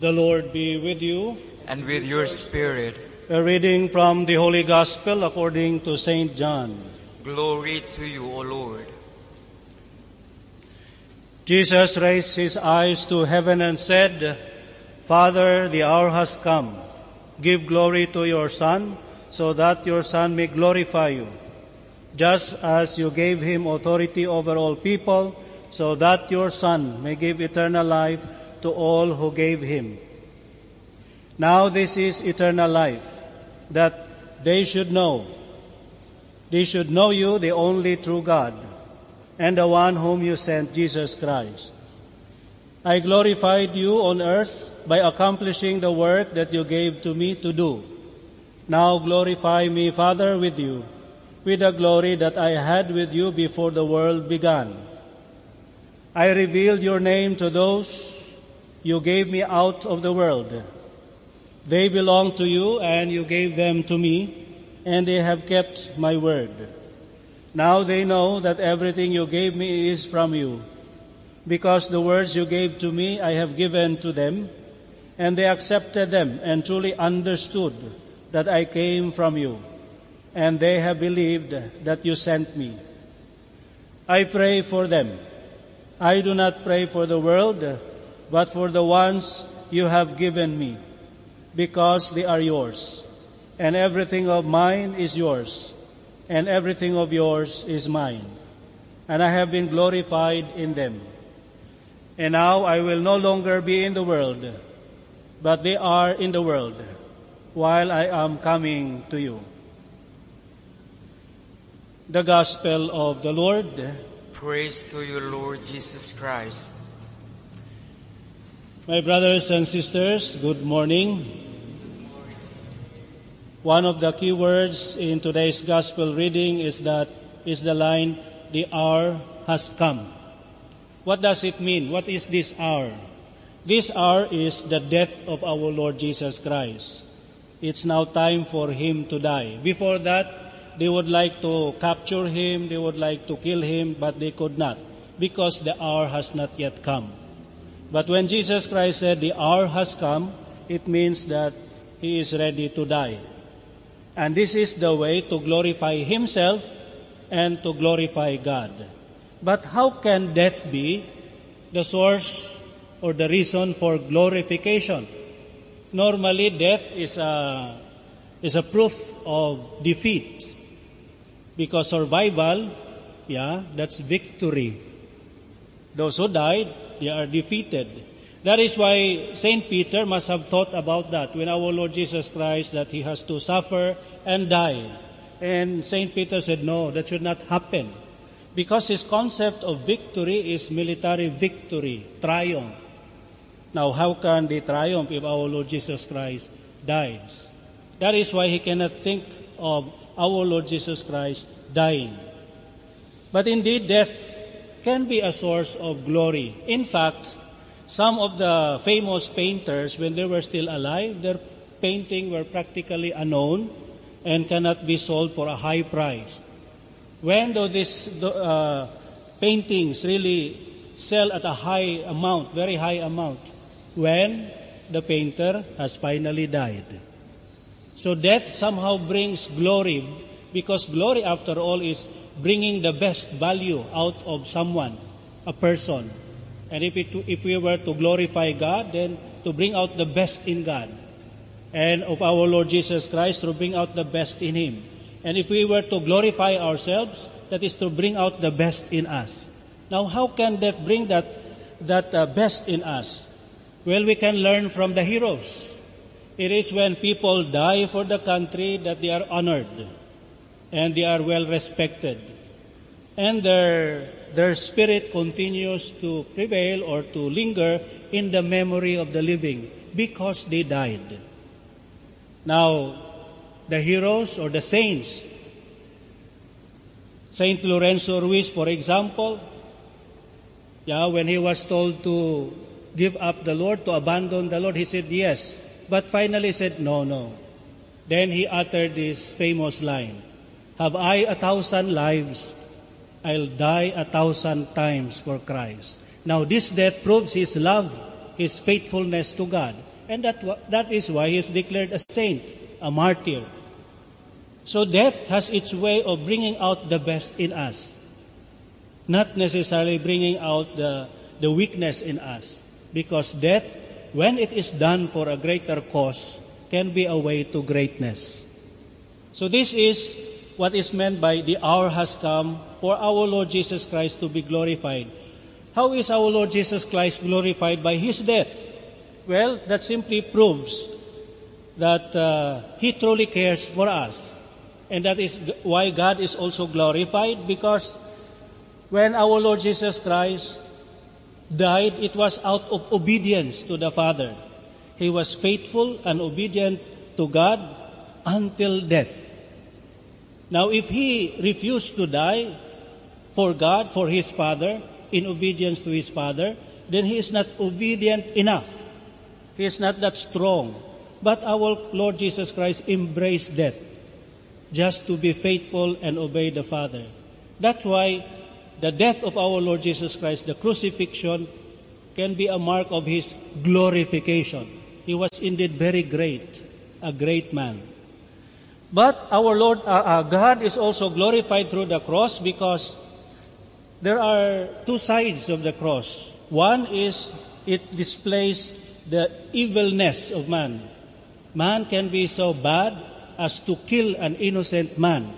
The Lord be with you. and with your spirit. A reading from the Holy Gospel according to St. John. Glory to you, O Lord. Jesus raised his eyes to heaven and said, Father, the hour has come. Give glory to your Son, so that your Son may glorify you. Just as you gave him authority over all people, so that your Son may give eternal life to all who gave him. Now this is eternal life, that they should know. They should know you, the only true God, and the one whom you sent, Jesus Christ. I glorified you on earth by accomplishing the work that you gave to me to do. Now glorify me, Father, with you, with the glory that I had with you before the world began. I revealed your name to those you gave me out of the world. They belong to you, and you gave them to me, and they have kept my word. Now they know that everything you gave me is from you, because the words you gave to me I have given to them, and they accepted them and truly understood that I came from you, and they have believed that you sent me. I pray for them. I do not pray for the world, but for the ones you have given me because they are yours. And everything of mine is yours, and everything of yours is mine. And I have been glorified in them. And now I will no longer be in the world, but they are in the world, while I am coming to you. The Gospel of the Lord. Praise to you, Lord Jesus Christ. My brothers and sisters, good morning. One of the key words in today's gospel reading is that is the line the hour has come. What does it mean? What is this hour? This hour is the death of our Lord Jesus Christ. It's now time for him to die. Before that, they would like to capture him, they would like to kill him, but they could not because the hour has not yet come. But when Jesus Christ said the hour has come, it means that he is ready to die. And this is the way to glorify himself and to glorify God. But how can death be the source or the reason for glorification? Normally, death is a, is a proof of defeat. Because survival, yeah, that's victory. Those who died, they are defeated. That is why St. Peter must have thought about that when our Lord Jesus Christ that he has to suffer and die. And St. Peter said, no, that should not happen. Because his concept of victory is military victory, triumph. Now, how can they triumph if our Lord Jesus Christ dies? That is why he cannot think of our Lord Jesus Christ dying. But indeed, death can be a source of glory. In fact, some of the famous painters, when they were still alive, their painting were practically unknown and cannot be sold for a high price. When do these uh, paintings really sell at a high amount, very high amount? When the painter has finally died. So death somehow brings glory because glory, after all, is bringing the best value out of someone, a person. And if, it, if we were to glorify God, then to bring out the best in God. And of our Lord Jesus Christ, to bring out the best in Him. And if we were to glorify ourselves, that is to bring out the best in us. Now, how can that bring that, that uh, best in us? Well, we can learn from the heroes. It is when people die for the country that they are honored and they are well respected. And their, their spirit continues to prevail or to linger in the memory of the living because they died. Now, the heroes or the saints, Saint Lorenzo Ruiz, for example, yeah, when he was told to give up the Lord, to abandon the Lord, he said yes. But finally said, no, no. Then he uttered this famous line Have I a thousand lives? I'll die a thousand times for Christ. Now, this death proves his love his faithfulness to God. And that, that is why he is declared a saint, a martyr. So death has its way of bringing out the best in us, not necessarily bringing out the, the weakness in us. Because death, when it is done for a greater cause, can be a way to greatness. So this is what is meant by the hour has come for our Lord Jesus Christ to be glorified. How is our Lord Jesus Christ glorified by His death? Well, that simply proves that uh, He truly cares for us. And that is why God is also glorified because when our Lord Jesus Christ died, it was out of obedience to the Father. He was faithful and obedient to God until death. Now, if he refused to die for God, for his Father, in obedience to his Father, then he is not obedient enough. He is not that strong. But our Lord Jesus Christ embraced death just to be faithful and obey the Father. That's why the death of our Lord Jesus Christ, the crucifixion, can be a mark of his glorification. He was indeed very great, a great man. But our Lord, uh, uh, God is also glorified through the cross because there are two sides of the cross. One is it displays the evilness of man. Man can be so bad as to kill an innocent man,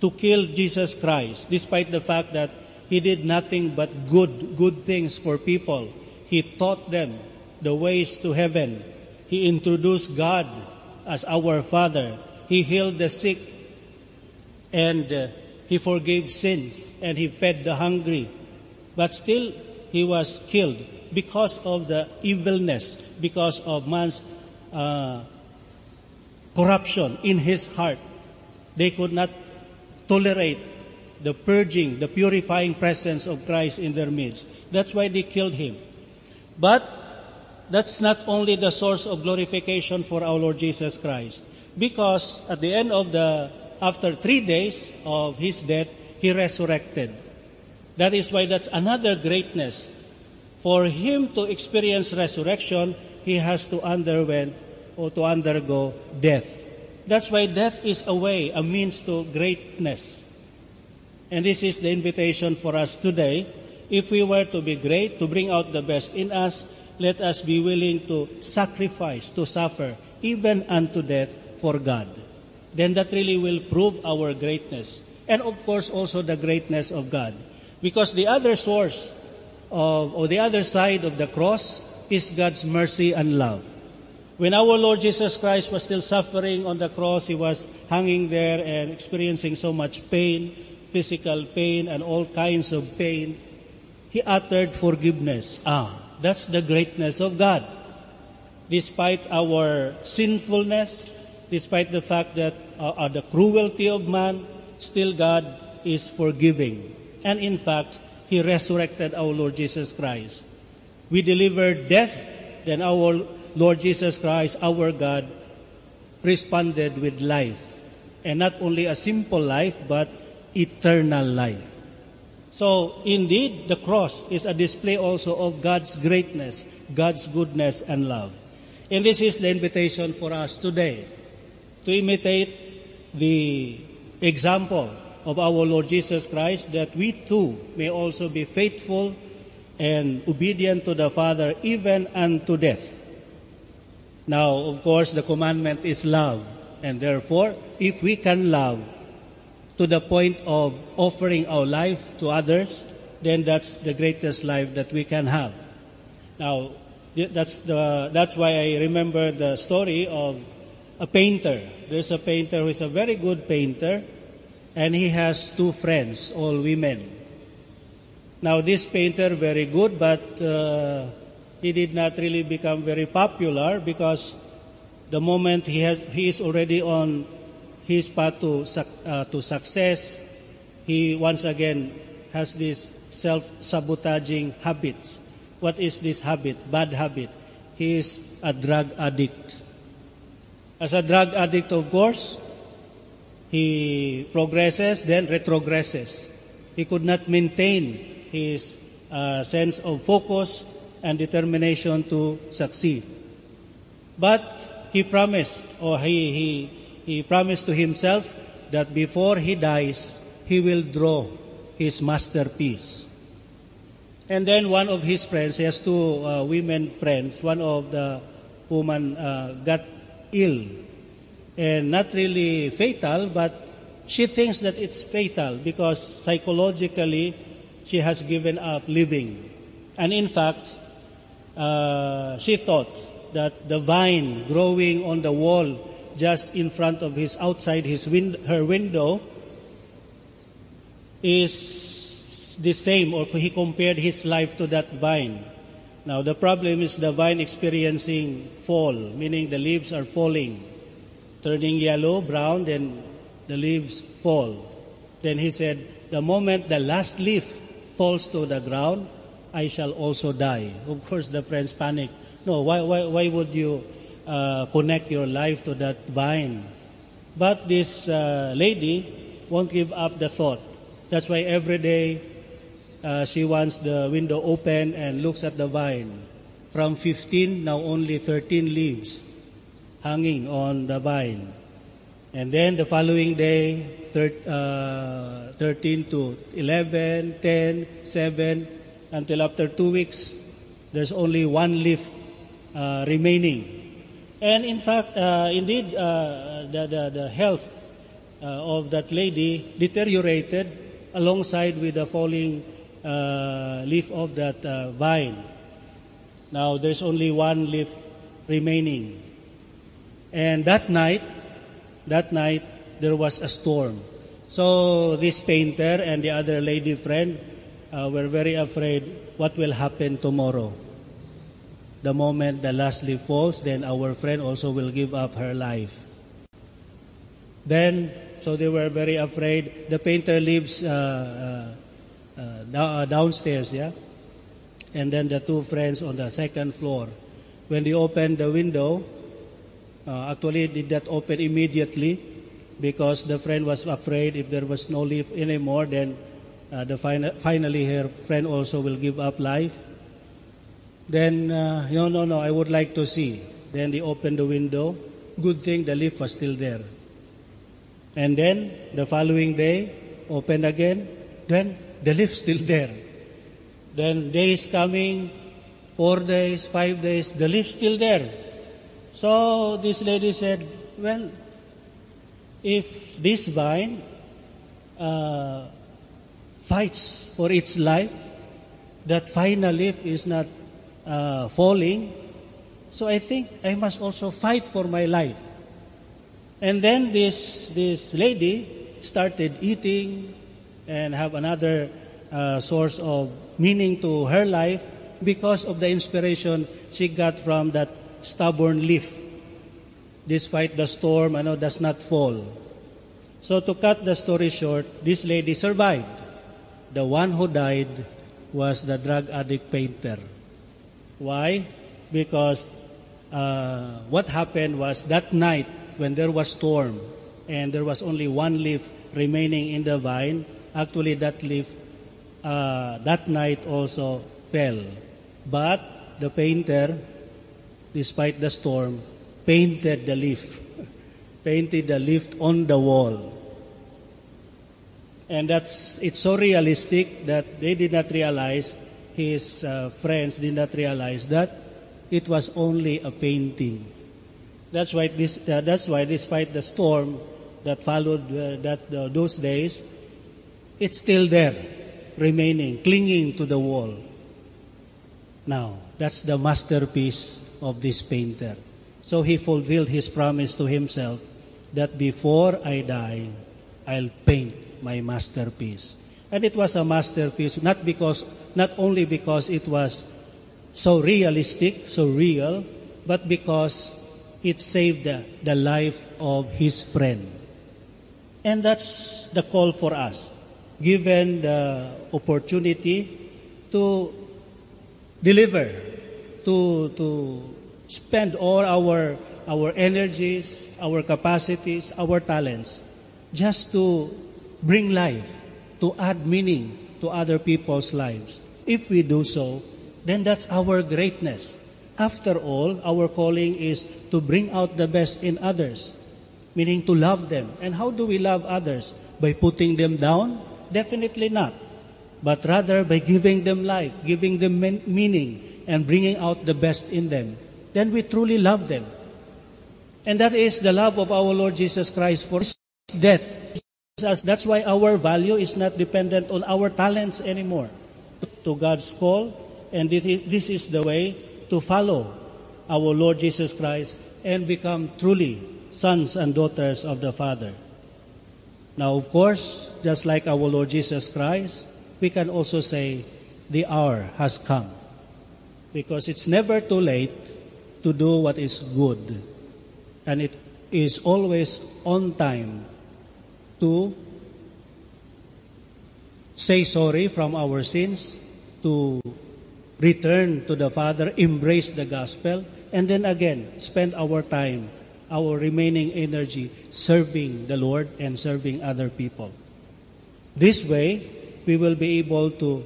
to kill Jesus Christ, despite the fact that he did nothing but good, good things for people. He taught them the ways to heaven. He introduced God as our Father. He healed the sick and uh, he forgave sins and he fed the hungry. But still, he was killed because of the evilness, because of man's uh, corruption in his heart. They could not tolerate the purging, the purifying presence of Christ in their midst. That's why they killed him. But that's not only the source of glorification for our Lord Jesus Christ. Because at the end of the, after three days of his death, he resurrected. That is why that's another greatness. For him to experience resurrection, he has to undergo or to undergo death. That's why death is a way, a means to greatness. And this is the invitation for us today. If we were to be great, to bring out the best in us, let us be willing to sacrifice, to suffer, even unto death for God. Then that really will prove our greatness. And of course, also the greatness of God. Because the other source of, or the other side of the cross is God's mercy and love. When our Lord Jesus Christ was still suffering on the cross, He was hanging there and experiencing so much pain, physical pain, and all kinds of pain. He uttered forgiveness. Ah, that's the greatness of God. Despite our sinfulness, despite the fact that uh, uh, the cruelty of man, still God is forgiving. And in fact, He resurrected our Lord Jesus Christ. We delivered death, then our Lord Jesus Christ, our God, responded with life. And not only a simple life, but eternal life. So, indeed, the cross is a display also of God's greatness, God's goodness and love. And this is the invitation for us today to imitate the example of our Lord Jesus Christ that we too may also be faithful and obedient to the Father even unto death. Now, of course, the commandment is love. And therefore, if we can love, to the point of offering our life to others, then that's the greatest life that we can have. Now, that's, the, that's why I remember the story of a painter. There's a painter who is a very good painter, and he has two friends, all women. Now, this painter, very good, but uh, he did not really become very popular because the moment he, has, he is already on his path to, uh, to success, he once again has this self-sabotaging habits. What is this habit? Bad habit. He is a drug addict. As a drug addict, of course, he progresses, then retrogresses. He could not maintain his uh, sense of focus and determination to succeed. But he promised, or he, he, he promised to himself that before he dies, he will draw his masterpiece. And then one of his friends, he has two uh, women friends, one of the woman uh, got ill and not really fatal, but she thinks that it's fatal because psychologically she has given up living. And in fact, uh, she thought that the vine growing on the wall just in front of his outside his win- her window is the same or he compared his life to that vine now the problem is the vine experiencing fall meaning the leaves are falling. Turning yellow brown then the leaves fall. Then he said the moment the last leaf falls to the ground i shall also die. Of course the friends panic. No why, why, why would you uh, connect your life to that vine? But this uh, lady won't give up the thought. That's why every day uh, she wants the window open and looks at the vine. From 15, now only 13 leaves hanging on the vine. And then the following day, thir- uh, 13 to 11, 10, 7, until after two weeks, there's only one leaf uh, remaining. And in fact, uh, indeed, uh, the, the, the health uh, of that lady deteriorated alongside with the falling uh, leaf of that uh, vine. Now there's only one leaf remaining. And that night, that night, there was a storm. So this painter and the other lady friend uh, were very afraid what will happen tomorrow. The moment the last leaf falls, then our friend also will give up her life. Then so they were very afraid. The painter lives uh, uh, uh, downstairs, yeah? And then the two friends on the second floor. When they opened the window, uh, actually did that open immediately because the friend was afraid if there was no leaf anymore, then uh, the fin- finally her friend also will give up life. Then, uh, no, no, no, I would like to see. Then they opened the window. Good thing the leaf was still there. And then the following day, opened again. Then the lift still there. Then days coming, four days, five days, the lift still there. So this lady said, well, if this vine uh, fights for its life, that final leaf is not uh, falling, so I think I must also fight for my life. And then this, this lady started eating and have another uh, source of meaning to her life because of the inspiration she got from that stubborn leaf. Despite the storm, know, does not fall. So to cut the story short, this lady survived. The one who died was the drug addict painter. Why? Because uh, what happened was that night when there was storm and there was only one leaf remaining in the vine, actually that leaf uh, that night also fell. But the painter, despite the storm, painted the leaf, painted the leaf on the wall. And that's it's so realistic that they did not realize, his uh, friends did not realize that it was only a painting. That's why this. Uh, that's why, despite the storm that followed uh, that uh, those days, it's still there, remaining, clinging to the wall. Now, that's the masterpiece of this painter. So he fulfilled his promise to himself that before I die, I'll paint my masterpiece. And it was a masterpiece not because not only because it was so realistic, so real, but because it saved the, the life of his friend. And that's the call for us, given the opportunity to deliver, to, to spend all our, our energies, our capacities, our talents, just to bring life, to add meaning to other people's lives. If we do so, then that's our greatness. After all, our calling is to bring out the best in others, meaning to love them. And how do we love others? By putting them down? Definitely not. But rather by giving them life, giving them meaning, and bringing out the best in them. Then we truly love them. And that is the love of our Lord Jesus Christ for death. That's why our value is not dependent on our talents anymore. To God's call, and this is the way to follow our Lord Jesus Christ and become truly sons and daughters of the Father. Now, of course, just like our Lord Jesus Christ, we can also say the hour has come. Because it's never too late to do what is good. And it is always on time to say sorry from our sins, to return to the Father, embrace the gospel, and then again, spend our time, our remaining energy serving the Lord and serving other people. This way, we will be able to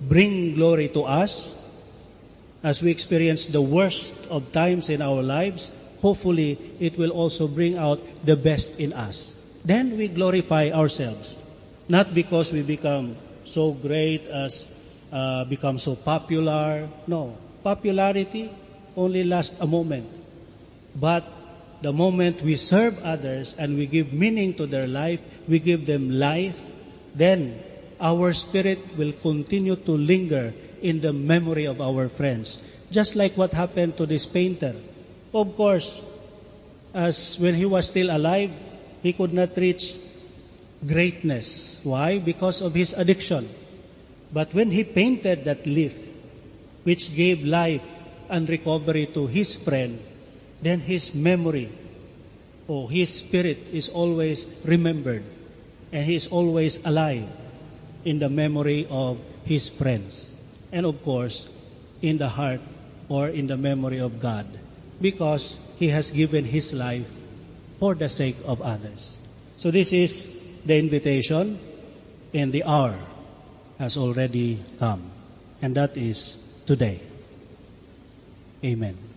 bring glory to us as we experience the worst of times in our lives. Hopefully, it will also bring out the best in us. Then we glorify ourselves, not because we become so great as uh, become so popular. No, popularity only lasts a moment. But the moment we serve others and we give meaning to their life, we give them life, then our spirit will continue to linger in the memory of our friends. Just like what happened to this painter. Of course, as when he was still alive, he could not reach greatness. Why? Because of his addiction. But when he painted that leaf, which gave life and recovery to his friend, then his memory or his spirit is always remembered and he is always alive in the memory of his friends. And of course, in the heart or in the memory of God because he has given his life for the sake of others. So this is the invitation and the hour has already come, and that is today. Amen.